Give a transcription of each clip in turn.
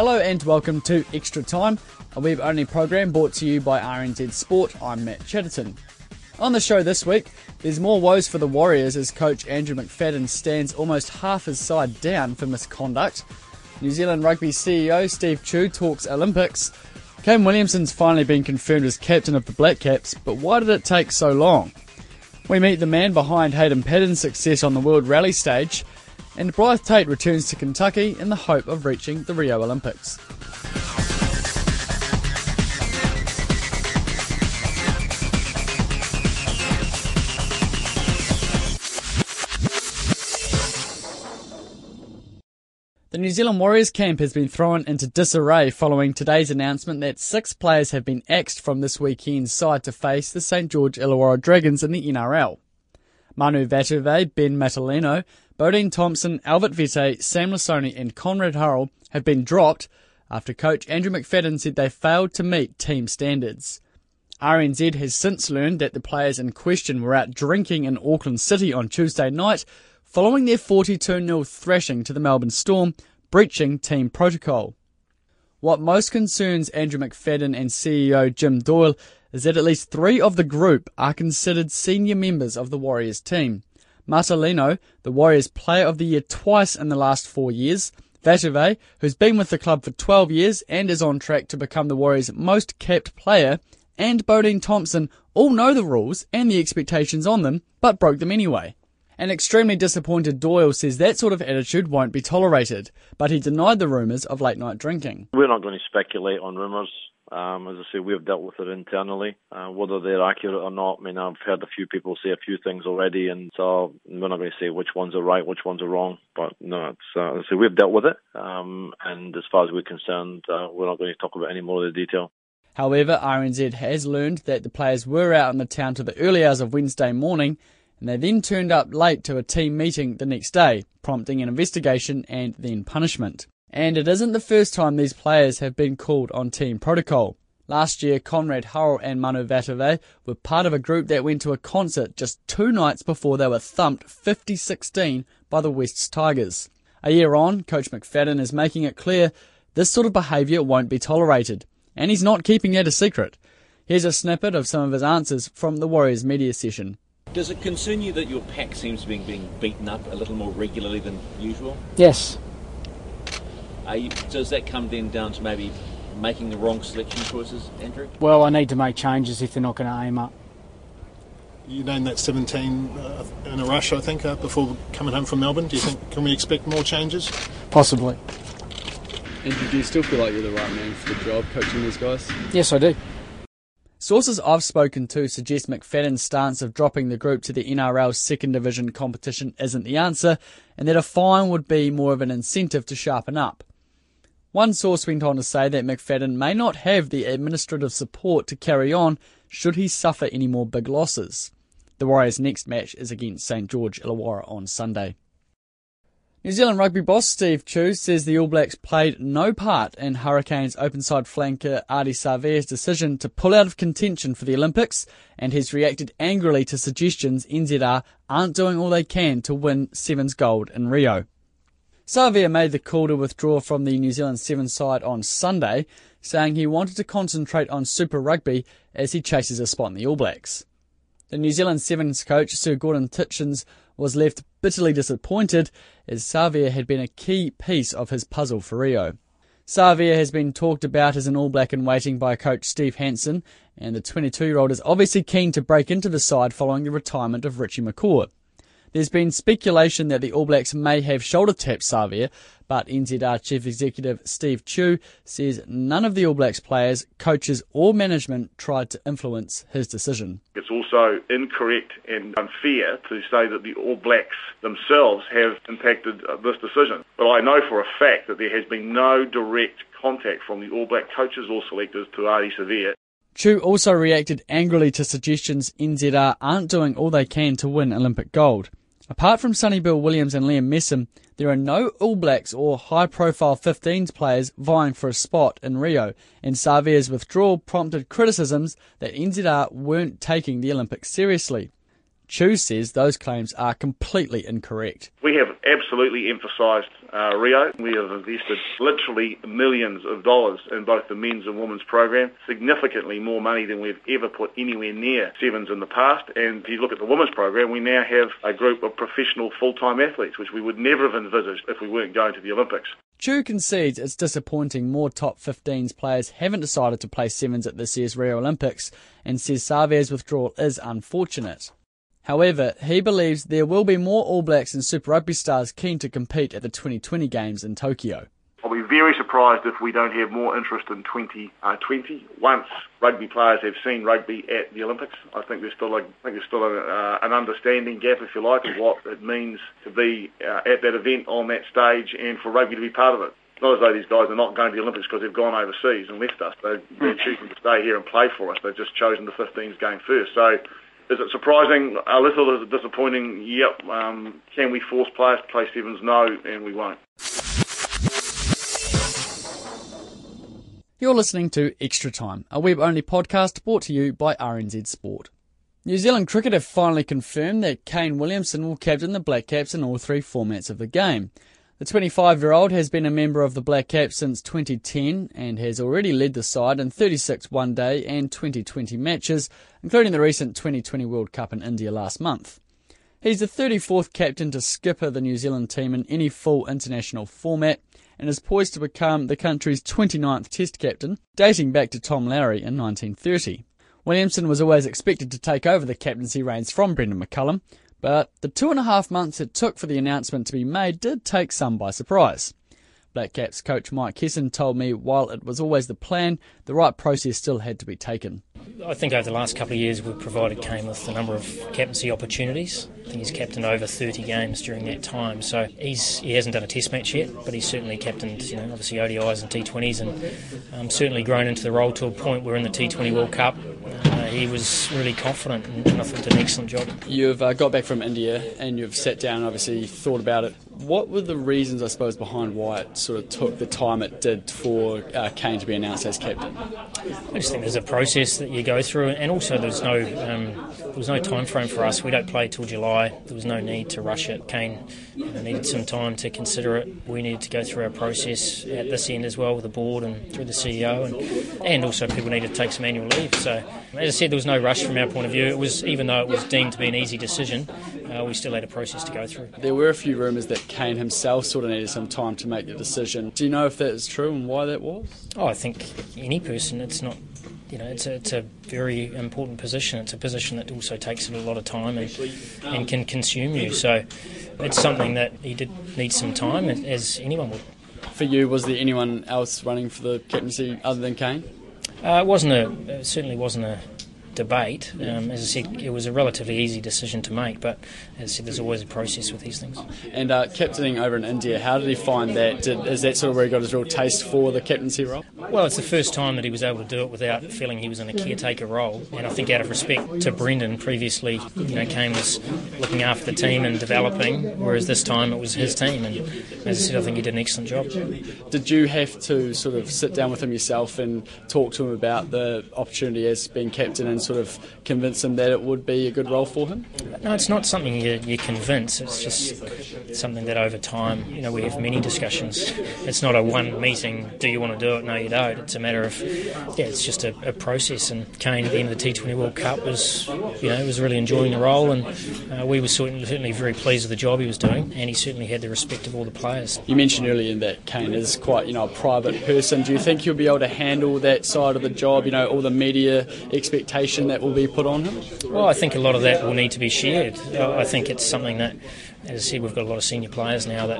Hello and welcome to Extra Time, a web only program brought to you by RNZ Sport. I'm Matt Chatterton. On the show this week, there's more woes for the Warriors as coach Andrew McFadden stands almost half his side down for misconduct. New Zealand Rugby CEO Steve Tew talks Olympics. Kane Williamson's finally been confirmed as captain of the Black Caps, but why did it take so long? We meet the man behind Hayden Paddon's success on the World Rally stage, and Blyth Tait returns to Kentucky in the hope of reaching the Rio Olympics. The New Zealand Warriors camp has been thrown into disarray following today's announcement that six players have been axed from this weekend's side to face the St George Illawarra Dragons in the NRL. Manu Vatuvei, Ben Matulino, Bodene Thompson, Albert Vete, Sam Lisone and Conrad Hurrell have been dropped after coach Andrew McFadden said they failed to meet team standards. RNZ has since learned that the players in question were out drinking in Auckland City on Tuesday night following their 42-0 thrashing to the Melbourne Storm, breaching team protocol. What most concerns Andrew McFadden and CEO Jim Doyle is that at least three of the group are considered senior members of the Warriors team. Matulino, the Warriors Player of the Year twice in the last four years, Vatuvei, who's been with the club for 12 years and is on track to become the Warriors' most capped player, and Bodene Thompson all know the rules and the expectations on them, but broke them anyway. An extremely disappointed Doyle says that sort of attitude won't be tolerated, but he denied the rumours of late night drinking. We're not going to speculate on rumours. Um, as I say, we've dealt with it internally. Uh, whether they're accurate or not, I mean, I've heard a few people say a few things already, and so we're not going to say which ones are right, which ones are wrong. But no, it's, uh, as I say, we've dealt with it. Um, and as far as we're concerned, uh, we're not going to talk about any more of the detail. However, RNZ has learned that the players were out in the town to the early hours of Wednesday morning and they then turned up late to a team meeting the next day, prompting an investigation and then punishment. And it isn't the first time these players have been called on team protocol. Last year, Conrad Hurrell and Manu Vatuvei were part of a group that went to a concert just two nights before they were thumped 50-16 by the Wests Tigers. A year on, Coach McFadden is making it clear this sort of behaviour won't be tolerated, and he's not keeping it a secret. Here's a snippet of some of his answers from the Warriors media session. Does it concern you that your pack seems to be being beaten up a little more regularly than usual? Yes. You, does that come then down to maybe making the wrong selection choices, Andrew? Well, I need to make changes if they're not going to aim up. You named that 17 uh, in a rush, I think, uh, before coming home from Melbourne. Do you think can we expect more changes? Possibly. Andrew, do you still feel like you're the right man for the job, coaching these guys? Yes, I do. Sources I've spoken to suggest McFadden's stance of dropping the group to the NRL's second division competition isn't the answer, and that a fine would be more of an incentive to sharpen up. One source went on to say that McFadden may not have the administrative support to carry on should he suffer any more big losses. The Warriors' next match is against St George Illawarra on Sunday. New Zealand rugby boss Steve Tew says the All Blacks played no part in Hurricanes open-side flanker Ardie Savea's decision to pull out of contention for the Olympics and has reacted angrily to suggestions NZR aren't doing all they can to win Sevens gold in Rio. Savea made the call to withdraw from the New Zealand Sevens side on Sunday, saying he wanted to concentrate on Super Rugby as he chases a spot in the All Blacks. The New Zealand Sevens coach Sir Gordon Tietjens was left bitterly disappointed as Savea had been a key piece of his puzzle for Rio. Savea has been talked about as an All Black in waiting by coach Steve Hansen, and the 22 year old is obviously keen to break into the side following the retirement of Richie McCaw. There's been speculation that the All Blacks may have shoulder tapped Savea, but NZR Chief Executive Steve Tew says none of the All Blacks players, coaches, or management tried to influence his decision. It's also incorrect and unfair to say that the All Blacks themselves have impacted uh, this decision. But I know for a fact that there has been no direct contact from the All Black coaches or selectors to Ardie Savea. Tew also reacted angrily to suggestions NZR aren't doing all they can to win Olympic gold. Apart from Sonny Bill Williams and Liam Messam, there are no All Blacks or high profile 15s players vying for a spot in Rio, and Savea's withdrawal prompted criticisms that NZR weren't taking the Olympics seriously. Tew says those claims are completely incorrect. We have absolutely emphasised uh, Rio. We have invested literally millions of dollars in both the men's and women's program, significantly more money than we've ever put anywhere near Sevens in the past. And if you look at the women's program, we now have a group of professional full-time athletes, which we would never have envisaged if we weren't going to the Olympics. Tew concedes it's disappointing more top 15s players haven't decided to play sevens at this year's Rio Olympics and says Savea's withdrawal is unfortunate. However, he believes there will be more All Blacks and Super Rugby stars keen to compete at the 2020 Games in Tokyo. I'll be very surprised if we don't have more interest in 2020 uh, once rugby players have seen rugby at the Olympics. I think there's still, a, I think there's still a, uh, an understanding gap, if you like, of what it means to be uh, at that event on that stage and for rugby to be part of it. It's Not as though these guys are not going to the Olympics because they've gone overseas and left us. They're, they're hmm. choosing to stay here and play for us. They've just chosen the 15s game first. So is it surprising? A little. Is it disappointing? Yep. Um, can we force players to play sevens? No, and we won't. You're listening to Extra Time, a web only podcast brought to you by RNZ Sport. New Zealand Cricket have finally confirmed that Kane Williamson will captain the Black Caps in all three formats of the game. The 25 year old has been a member of the Black Caps since 2010 and has already led the side in 36 one day and 2020 matches, including the recent 2020 World Cup in India last month. He's the 34th captain to skipper the New Zealand team in any full international format and is poised to become the country's 29th Test captain, dating back to Tom Lowry in 1930. Williamson was always expected to take over the captaincy reins from Brendon McCullum, but the two and a half months it took for the announcement to be made did take some by surprise. Black Caps coach Mike Hesson told me while it was always the plan, the right process still had to be taken. I think over the last couple of years we've provided Kane with a number of captaincy opportunities. I think he's captained over 30 games during that time, so he's he hasn't done a Test match yet, but he's certainly captained, you know, obviously ODIs and T20s, and um, certainly grown into the role to a point where in the T20 World Cup uh, he was really confident, and I thought did an excellent job. You've uh, got back from India and you've sat down, and obviously thought about it. What were the reasons, I suppose, behind why it sort of took the time it did for uh, Kane to be announced as captain? I just think there's a process that you go through, and also there's no um, there was no time frame for us. We don't play till July. There was no need to rush it. Kane needed some time to consider it. We needed to go through our process at this end as well with the board and through the CEO, and and also people needed to take some annual leave. So as I said, there was no rush from our point of view. It was even though it was deemed to be an easy decision, uh, we still had a process to go through. There were a few rumours that Kane himself sort of needed some time to make the decision. Do you know if that is true and why that was? Oh, I think any person, it's not you know, it's a, it's a very important position. It's a position that also takes a lot of time and, and can consume you. So it's something that he did need some time, as anyone would. For you, was there anyone else running for the captaincy other than Kane? Uh, it wasn't a, it certainly wasn't a debate. Um, as I said, it was a relatively easy decision to make, but as I said, there's always a process with these things. And uh, captaining over in India, how did he find that? Did, is that sort of where he got his real taste for the captaincy role? Well, it's the first time that he was able to do it without feeling he was in a caretaker role, and I think out of respect to Brendon, previously, you know, Kane was looking after the team and developing, whereas this time it was his team, and as I said, I think he did an excellent job. Did you have to sort of sit down with him yourself and talk to him about the opportunity as being captain and sort of convince him that it would be a good role for him? No, it's not something you, you convince. It's just something that over time, you know, we have many discussions. It's not a one meeting. Do you want to do it? No, you don't. It's a matter of yeah, it's just a, a process. And Kane at the end of the T20 World Cup was, you know, was really enjoying the role, and uh, we were certainly, certainly very pleased with the job he was doing, and he certainly had the respect of all the players. You mentioned earlier that Kane is quite, you know, a private person. Do you think he'll be able to handle that side of the job? You know, all the media expectations expectation that will be put on him? Well, I think a lot of that will need to be shared. I think it's something that, as I said, we've got a lot of senior players now that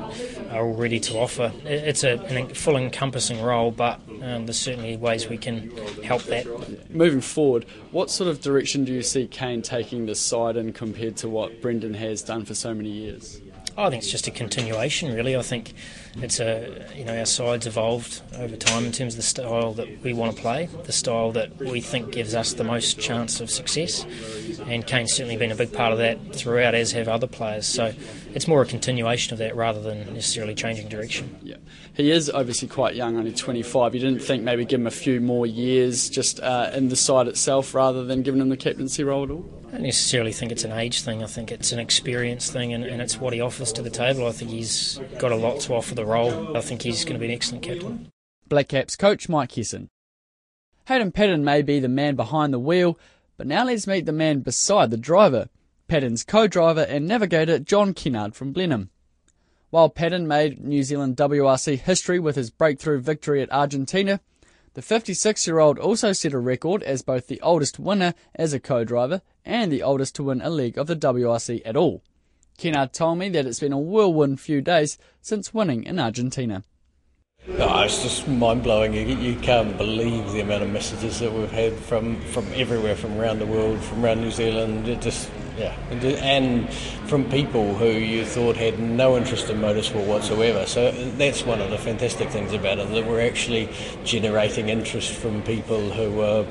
are all ready to offer. It's a, a full encompassing role, but um, there's certainly ways we can help that. Moving forward, what sort of direction do you see Kane taking this side in compared to what Brendon has done for so many years? I think it's just a continuation, really. I think it's a you know our side's evolved over time in terms of the style that we want to play, the style that we think gives us the most chance of success, and Kane's certainly been a big part of that throughout, as have other players. So it's more a continuation of that rather than necessarily changing direction. Yeah, he is obviously quite young, only 25. You didn't think maybe give him a few more years just uh, in the side itself rather than giving him the captaincy role at all? I don't necessarily think it's an age thing. I think it's an experience thing, and, and, it's what he offers to the table. I think he's got a lot to offer the role. I think he's going to be an excellent captain. Black Caps coach Mike Hesson. Hayden Paddon may be the man behind the wheel, but now let's meet the man beside the driver, Paddon's co-driver and navigator John Kennard from Blenheim. While Paddon made New Zealand WRC history with his breakthrough victory at Argentina, the 56 year old also set a record as both the oldest winner as a co driver and the oldest to win a leg of the WRC at all. Kennard told me that it's been a whirlwind few days since winning in Argentina. It's just mind blowing. You, you can't believe the amount of messages that we've had from, from everywhere, from around the world, from around New Zealand. It just yeah, and from people who you thought had no interest in motorsport whatsoever. So that's one of the fantastic things about it that we're actually generating interest from people who are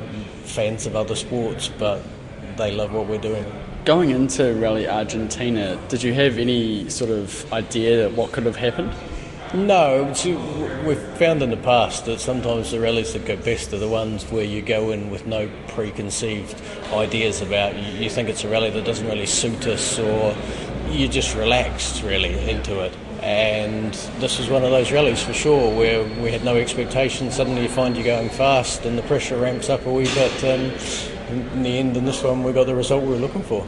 fans of other sports, but they love what we're doing. Going into Rally Argentina, did you have any sort of idea that what could have happened? No, we've found in the past that sometimes the rallies that go best are the ones where you go in with no preconceived ideas about. You, you think it's a rally that doesn't really suit us, or you're just relaxed really into it. And this was one of those rallies for sure where we had no expectations. Suddenly you find you're going fast, and the pressure ramps up a wee bit. Um, in the end, in this one, we got the result we were looking for.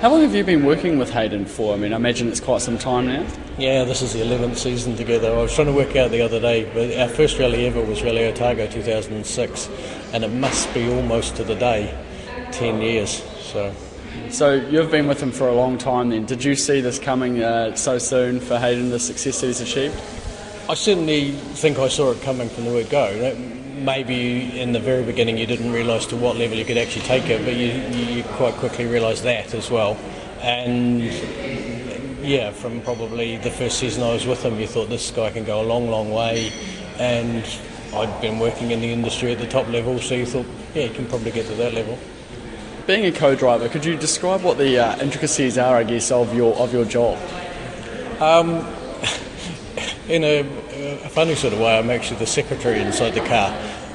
How long have you been working with Hayden for? I mean, I imagine it's quite some time now. Yeah, this is the 11th season together. I was trying to work out the other day, but our first rally ever was Rally Otago 2006, and it must be almost to the day 10 years. So. So you've been with him for a long time then. Did you see this coming uh, so soon for Hayden, the success that he's achieved? I certainly think I saw it coming from the word go maybe in the very beginning you didn't realise to what level you could actually take it, but you, you quite quickly realised that as well. And yeah, from probably the first season I was with him, you thought this guy can go a long, long way. And I'd been working in the industry at the top level, so you thought, yeah, you can probably get to that level. Being a co-driver, could you describe what the uh, intricacies are, I guess, of your of your job? Um, in a, a, funny sort of way, I'm actually the secretary inside the car.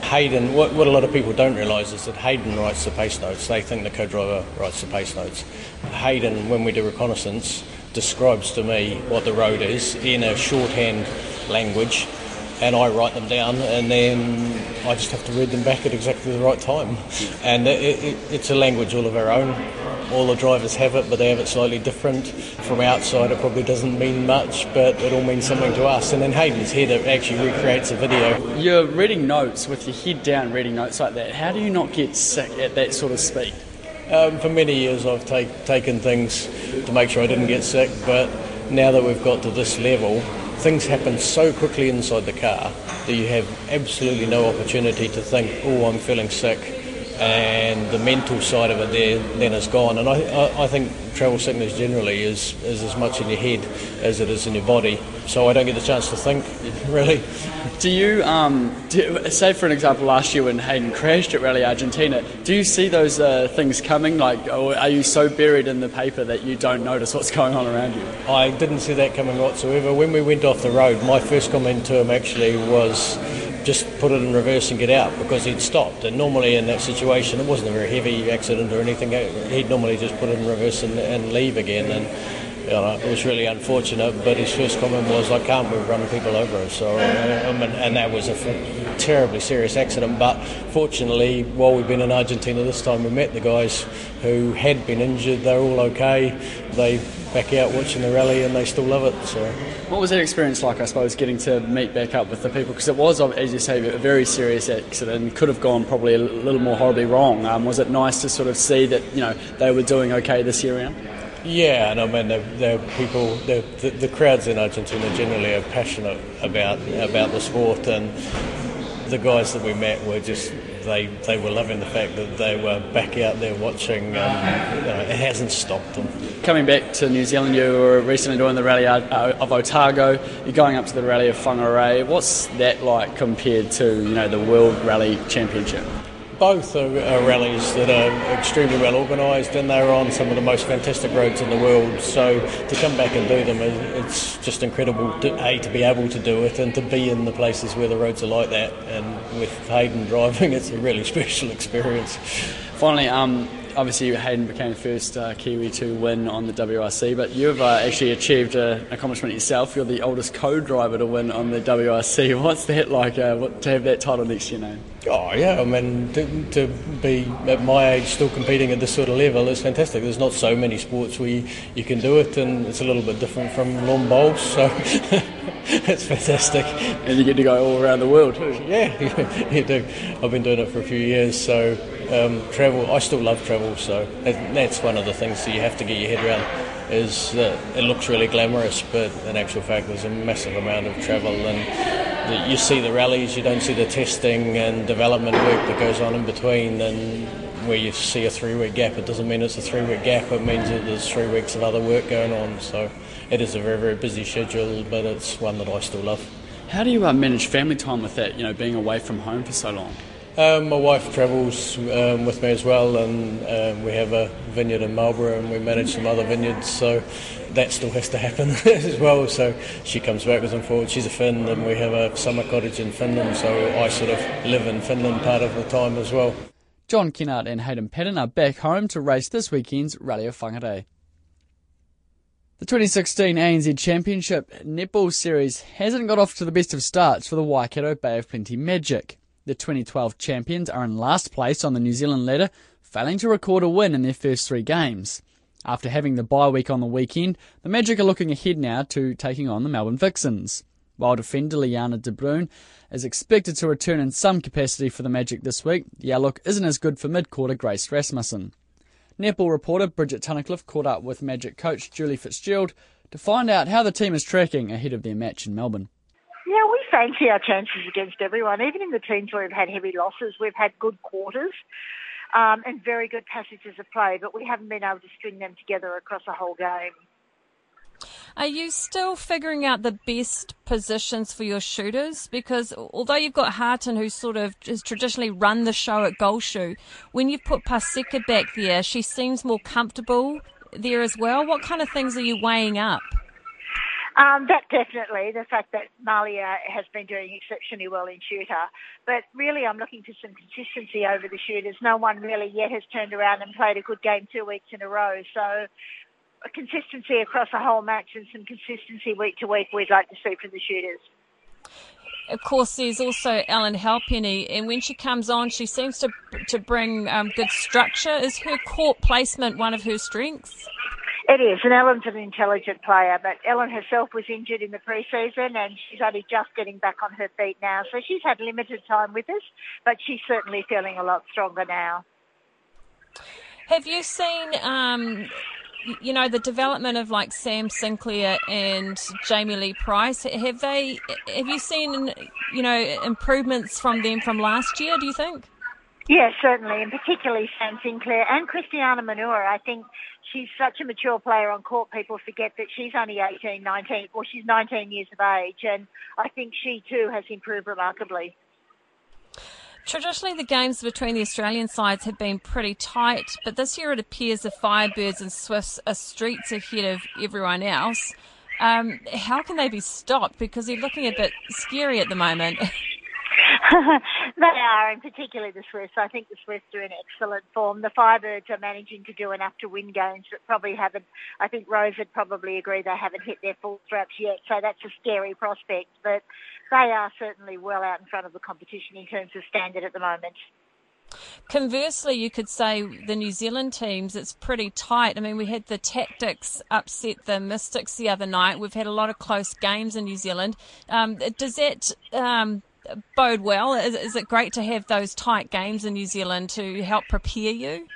Hayden, what, what a lot of people don't realise is that Hayden writes the pace notes. They think the co-driver writes the pace notes. Hayden, when we do reconnaissance, describes to me what the road is in a shorthand language and I write them down, and then I just have to read them back at exactly the right time. And it, it, it's a language all of our own. All the drivers have it, but they have it slightly different. From outside, it probably doesn't mean much, but it all means something to us. And then Hayden's head actually recreates a video. You're reading notes with your head down, reading notes like that. How do you not get sick at that sort of speed? Um, for many years, I've take, taken things to make sure I didn't get sick, but now that we've got to this level, things happen so quickly inside the car that you have absolutely no opportunity to think, oh, I'm feeling sick, and the mental side of it there then is gone. And I, I, I think travel sickness generally is, is as much in your head as it is in your body. So I don't get the chance to think, really. Do you, um, do, say for an example, last year when Hayden crashed at Rally Argentina, do you see those uh, things coming? Like, or are you so buried in the paper that you don't notice what's going on around you? I didn't see that coming whatsoever. When we went off the road, my first comment to him actually was just put it in reverse and get out because he'd stopped. And normally in that situation, it wasn't a very heavy accident or anything. He'd normally just put it in reverse and, and leave again. And you know, it was really unfortunate. But his first comment was, "I can't move run people over." So, uh, I and that was a f- terribly serious accident. But fortunately, while we've been in Argentina this time, we met the guys who had been injured. They're all okay. They back out watching the rally and they still love it. So, what was that experience like? I suppose getting to meet back up with the people because it was, as you say, a very serious accident and could have gone probably a little more horribly wrong. Um, was it nice to sort of see that you know they were doing okay this year round? Yeah, and I mean the, the people, the, the, the crowds in Argentina generally are passionate about about the sport, and the guys that we met were just they they were loving the fact that they were back out there watching. You know, it hasn't stopped them. Coming back to New Zealand, you were recently doing the rally uh, of Otago. You're going up to the rally of Whangarei. What's that like compared to you know the World Rally Championship? Both are, are, rallies that are extremely well organised and they're on some of the most fantastic roads in the world. So to come back and do them, it's just incredible to, a to be able to do it and to be in the places where the roads are like that. And with Hayden driving, it's a really special experience. Finally, um, obviously Hayden became the first uh, Kiwi to win on the WRC, but you've uh, actually achieved an accomplishment yourself. You're the oldest co-driver to win on the WRC. What's that like uh, what, to have that title next your name? Oh yeah, I mean to, to, be at my age still competing at this sort of level is fantastic. There's not so many sports where you, you can do it, and it's a little bit different from lawn bowls, so it's fantastic. And you get to go all around the world too. Yeah, you do. I've been doing it for a few years, so um, travel. I still love travel, so that's one of the things that you have to get your head around. Is that it looks really glamorous, but in actual fact, there's a massive amount of travel, and you see the rallies, you don't see the testing and development work that goes on in between, and where you see a three-week gap, it doesn't mean it's a three-week gap. It means that there's three weeks of other work going on. So it is a very, very busy schedule, but it's one that I still love. How do you uh, manage family time with that? You know, being away from home for so long. Um, my wife travels um, with me as well, and um, we have a vineyard in Marlborough, and we manage some other vineyards, so that still has to happen as well. So she comes backwards and forwards. She's a Finn, and we have a summer cottage in Finland, so I sort of live in Finland part of the time as well. John Kennard and Hayden Paddon are back home to race this weekend's Rally of Whangarei. The 2016 ANZ Championship Netball Series hasn't got off to the best of starts for the Waikato Bay of Plenty Magic. The 2012 champions are in last place on the New Zealand ladder, failing to record a win in their first three games. After having the bye week on the weekend, the Magic are looking ahead now to taking on the Melbourne Vixens. While defender Liana de is expected to return in some capacity for the Magic this week, the outlook isn't as good for midcourter Grace Rasmussen. Netball reporter Bridget Tunnicliffe caught up with Magic coach Julie Fitzgerald to find out how the team is tracking ahead of their match in Melbourne. Yeah, we fancy our chances against everyone. Even in the teams where we've had heavy losses, we've had good quarters um, and very good passages of play, but we haven't been able to string them together across a whole game. Are you still figuring out the best positions for your shooters? Because although you've got Harton, who sort of has traditionally run the show at goal shoot, when you've put Paseka back there, she seems more comfortable there as well. What kind of things are you weighing up? Um, that definitely, the fact that Malia has been doing exceptionally well in shooter. But really, I'm looking for some consistency over the shooters. No one really yet has turned around and played a good game two weeks in a row. So a consistency across a whole match and some consistency week to week we'd like to see from the shooters. Of course, there's also Ellen Halpenny, and when she comes on, she seems to to bring um, good structure. Is her court placement one of her strengths? It is, and Ellen's an intelligent player, but Ellen herself was injured in the pre-season and she's only just getting back on her feet now. So she's had limited time with us, but she's certainly feeling a lot stronger now. Have you seen, um, you know, the development of like Sam Sinclair and Jamie Lee Price? Have they? Have you seen, you know, improvements from them from last year? Do you think? Yes, certainly, and particularly Sam Sinclair and Christiana Manua. I think she's such a mature player on court. People forget that she's only 18, 19, or she's 19 years of age, and I think she too has improved remarkably. Traditionally, the games between the Australian sides have been pretty tight, but this year it appears the Firebirds and Swifts are streets ahead of everyone else. Um, how can they be stopped? Because they're looking a bit scary at the moment. they are, and particularly the Swifts. I think the Swifts are in excellent form. The Firebirds are managing to do enough to win games, but probably haven't. I think Rose would probably agree they haven't hit their full straps yet, so that's a scary prospect. But they are certainly well out in front of the competition in terms of standard at the moment. Conversely, you could say the New Zealand teams, it's pretty tight. I mean, we had the Tactix upset the Mystics the other night. We've had a lot of close games in New Zealand. Um, does that um, bode well? Is, is it great to have those tight games in New Zealand to help prepare you?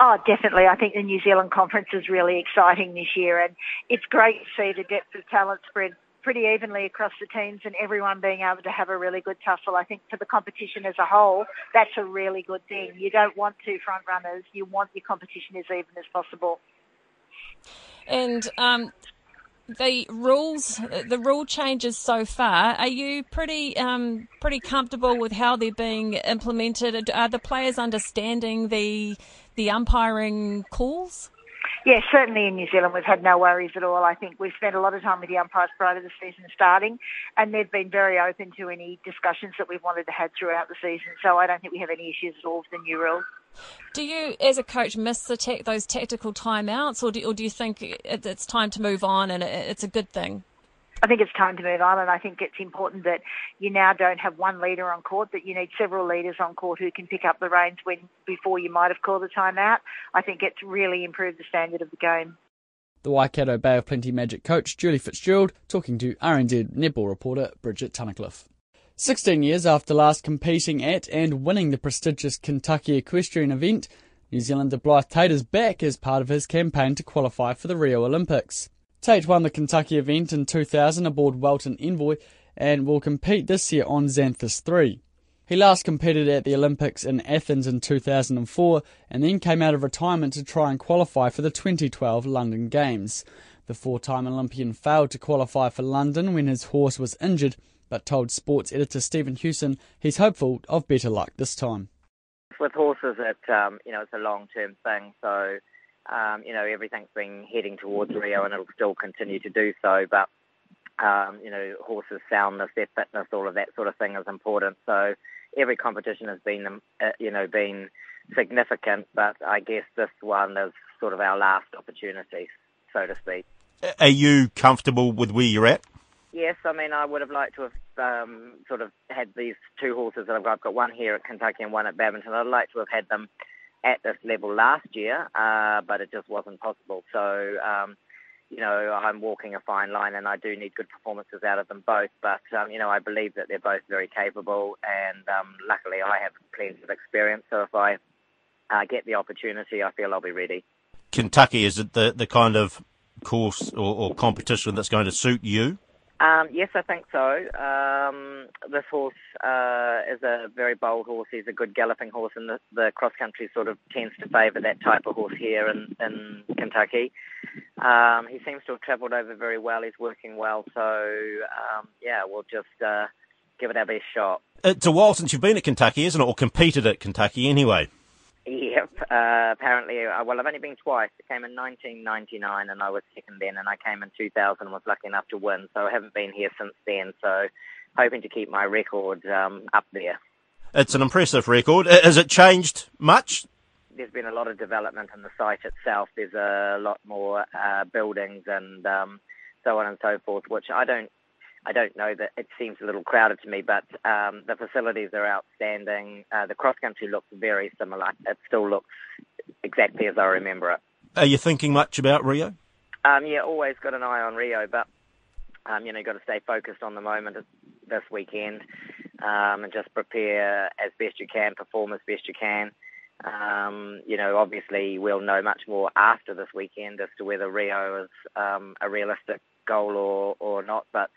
Oh, definitely. I think the New Zealand conference is really exciting this year, and it's great to see the depth of talent spread pretty evenly across the teams and everyone being able to have a really good tussle. I think for the competition as a whole, that's a really good thing. You don't want two front runners. You want your competition as even as possible. And um, the rules, the rule changes so far. Are you pretty um, pretty comfortable with how they're being implemented? Are the players understanding the the umpiring calls? Yes, certainly in New Zealand we've had no worries at all. I think we've spent a lot of time with the umpires prior to the season starting, and they've been very open to any discussions that we've wanted to have throughout the season. So I don't think we have any issues at all with the new rules. Do you, as a coach, miss the te- those tactical timeouts, or do, or do you think it's time to move on and it's a good thing? I think it's time to move on, and I think it's important that you now don't have one leader on court; that you need several leaders on court who can pick up the reins when before you might have called a timeout. I think it's really improved the standard of the game. The Waikato Bay of Plenty Magic coach Julie Fitzgerald talking to RNZ netball reporter Bridget Tunnicliffe. 16 years after last competing at and winning the prestigious Kentucky equestrian event, New Zealander Blyth Tait is back as part of his campaign to qualify for the Rio Olympics. Tait won the Kentucky event in 2000 aboard Welton Envoy and will compete this year on Xanthus 3. He last competed at the Olympics in Athens in 2004 and then came out of retirement to try and qualify for the 2012 London Games. The four time Olympian failed to qualify for London when his horse was injured, but told sports editor Stephen Hewson he's hopeful of better luck this time. With horses, it, um, you know, it's a long term thing, so um, you know, everything's been heading towards Rio and it'll still continue to do so. But, um, you know, horses' soundness, their fitness, all of that sort of thing is important. So every competition has been, um, uh, you know, been significant. But I guess this one is sort of our last opportunity, so to speak. Are you comfortable with where you're at? Yes, I mean, I would have liked to have um, sort of had these two horses that I've got. I've got one here at Kentucky and one at Badminton. I'd like to have had them at this level last year, uh, but it just wasn't possible. So, um, you know, I'm walking a fine line and I do need good performances out of them both. But, um, you know, I believe that they're both very capable and um, luckily I have plenty of experience. So if I uh, get the opportunity, I feel I'll be ready. Kentucky, is it the, the kind of course or, or competition that's going to suit you? Um, yes, I think so. Um, this horse uh, is a very bold horse. He's a good galloping horse, and the, the cross country sort of tends to favour that type of horse here in, in Kentucky. Um, he seems to have travelled over very well. He's working well, so um, yeah, we'll just uh, give it our best shot. It's a while since you've been at Kentucky, isn't it, or competed at Kentucky anyway? Uh, apparently, uh, well, I've only been twice. I came in 1999 and I was second then, and I came in 2000 and was lucky enough to win. So I haven't been here since then. So hoping to keep my record um, up there. It's an impressive record. Has it changed much? There's been a lot of development in the site itself. There's a lot more uh, buildings and um, so on and so forth, which I don't I don't know that it seems a little crowded to me, but um, the facilities are outstanding. Uh, the cross country looks very similar. It still looks exactly as I remember it. Are you thinking much about Rio? Um, yeah, always got an eye on Rio, but um, you know, got to stay focused on the moment this weekend um, and just prepare as best you can, perform as best you can. Um, you know, obviously we'll know much more after this weekend as to whether Rio is um, a realistic goal or, or not. But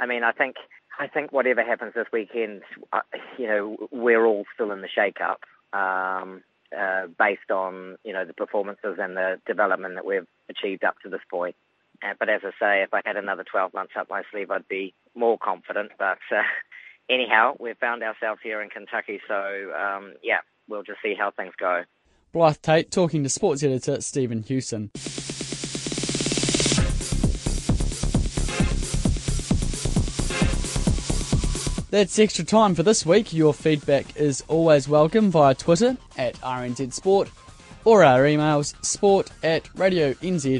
I mean, I think I think whatever happens this weekend, uh, you know, we're all still in the shake-up um, uh, based on you know the performances and the development that we've achieved up to this point. Uh, but as I say, if I had another 12 months up my sleeve, I'd be more confident. But uh, anyhow, we've found ourselves here in Kentucky, so um, yeah, we'll just see how things go. Blyth Tait talking to sports editor Stephen Hewson. That's extra time for this week. Your feedback is always welcome via Twitter at RNZ Sport or our emails sport at radionz.co.nz.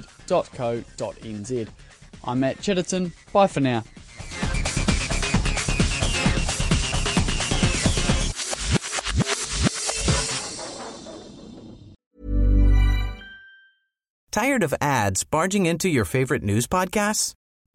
I'm Matt Chatterton. Bye for now. Tired of ads barging into your favorite news podcasts?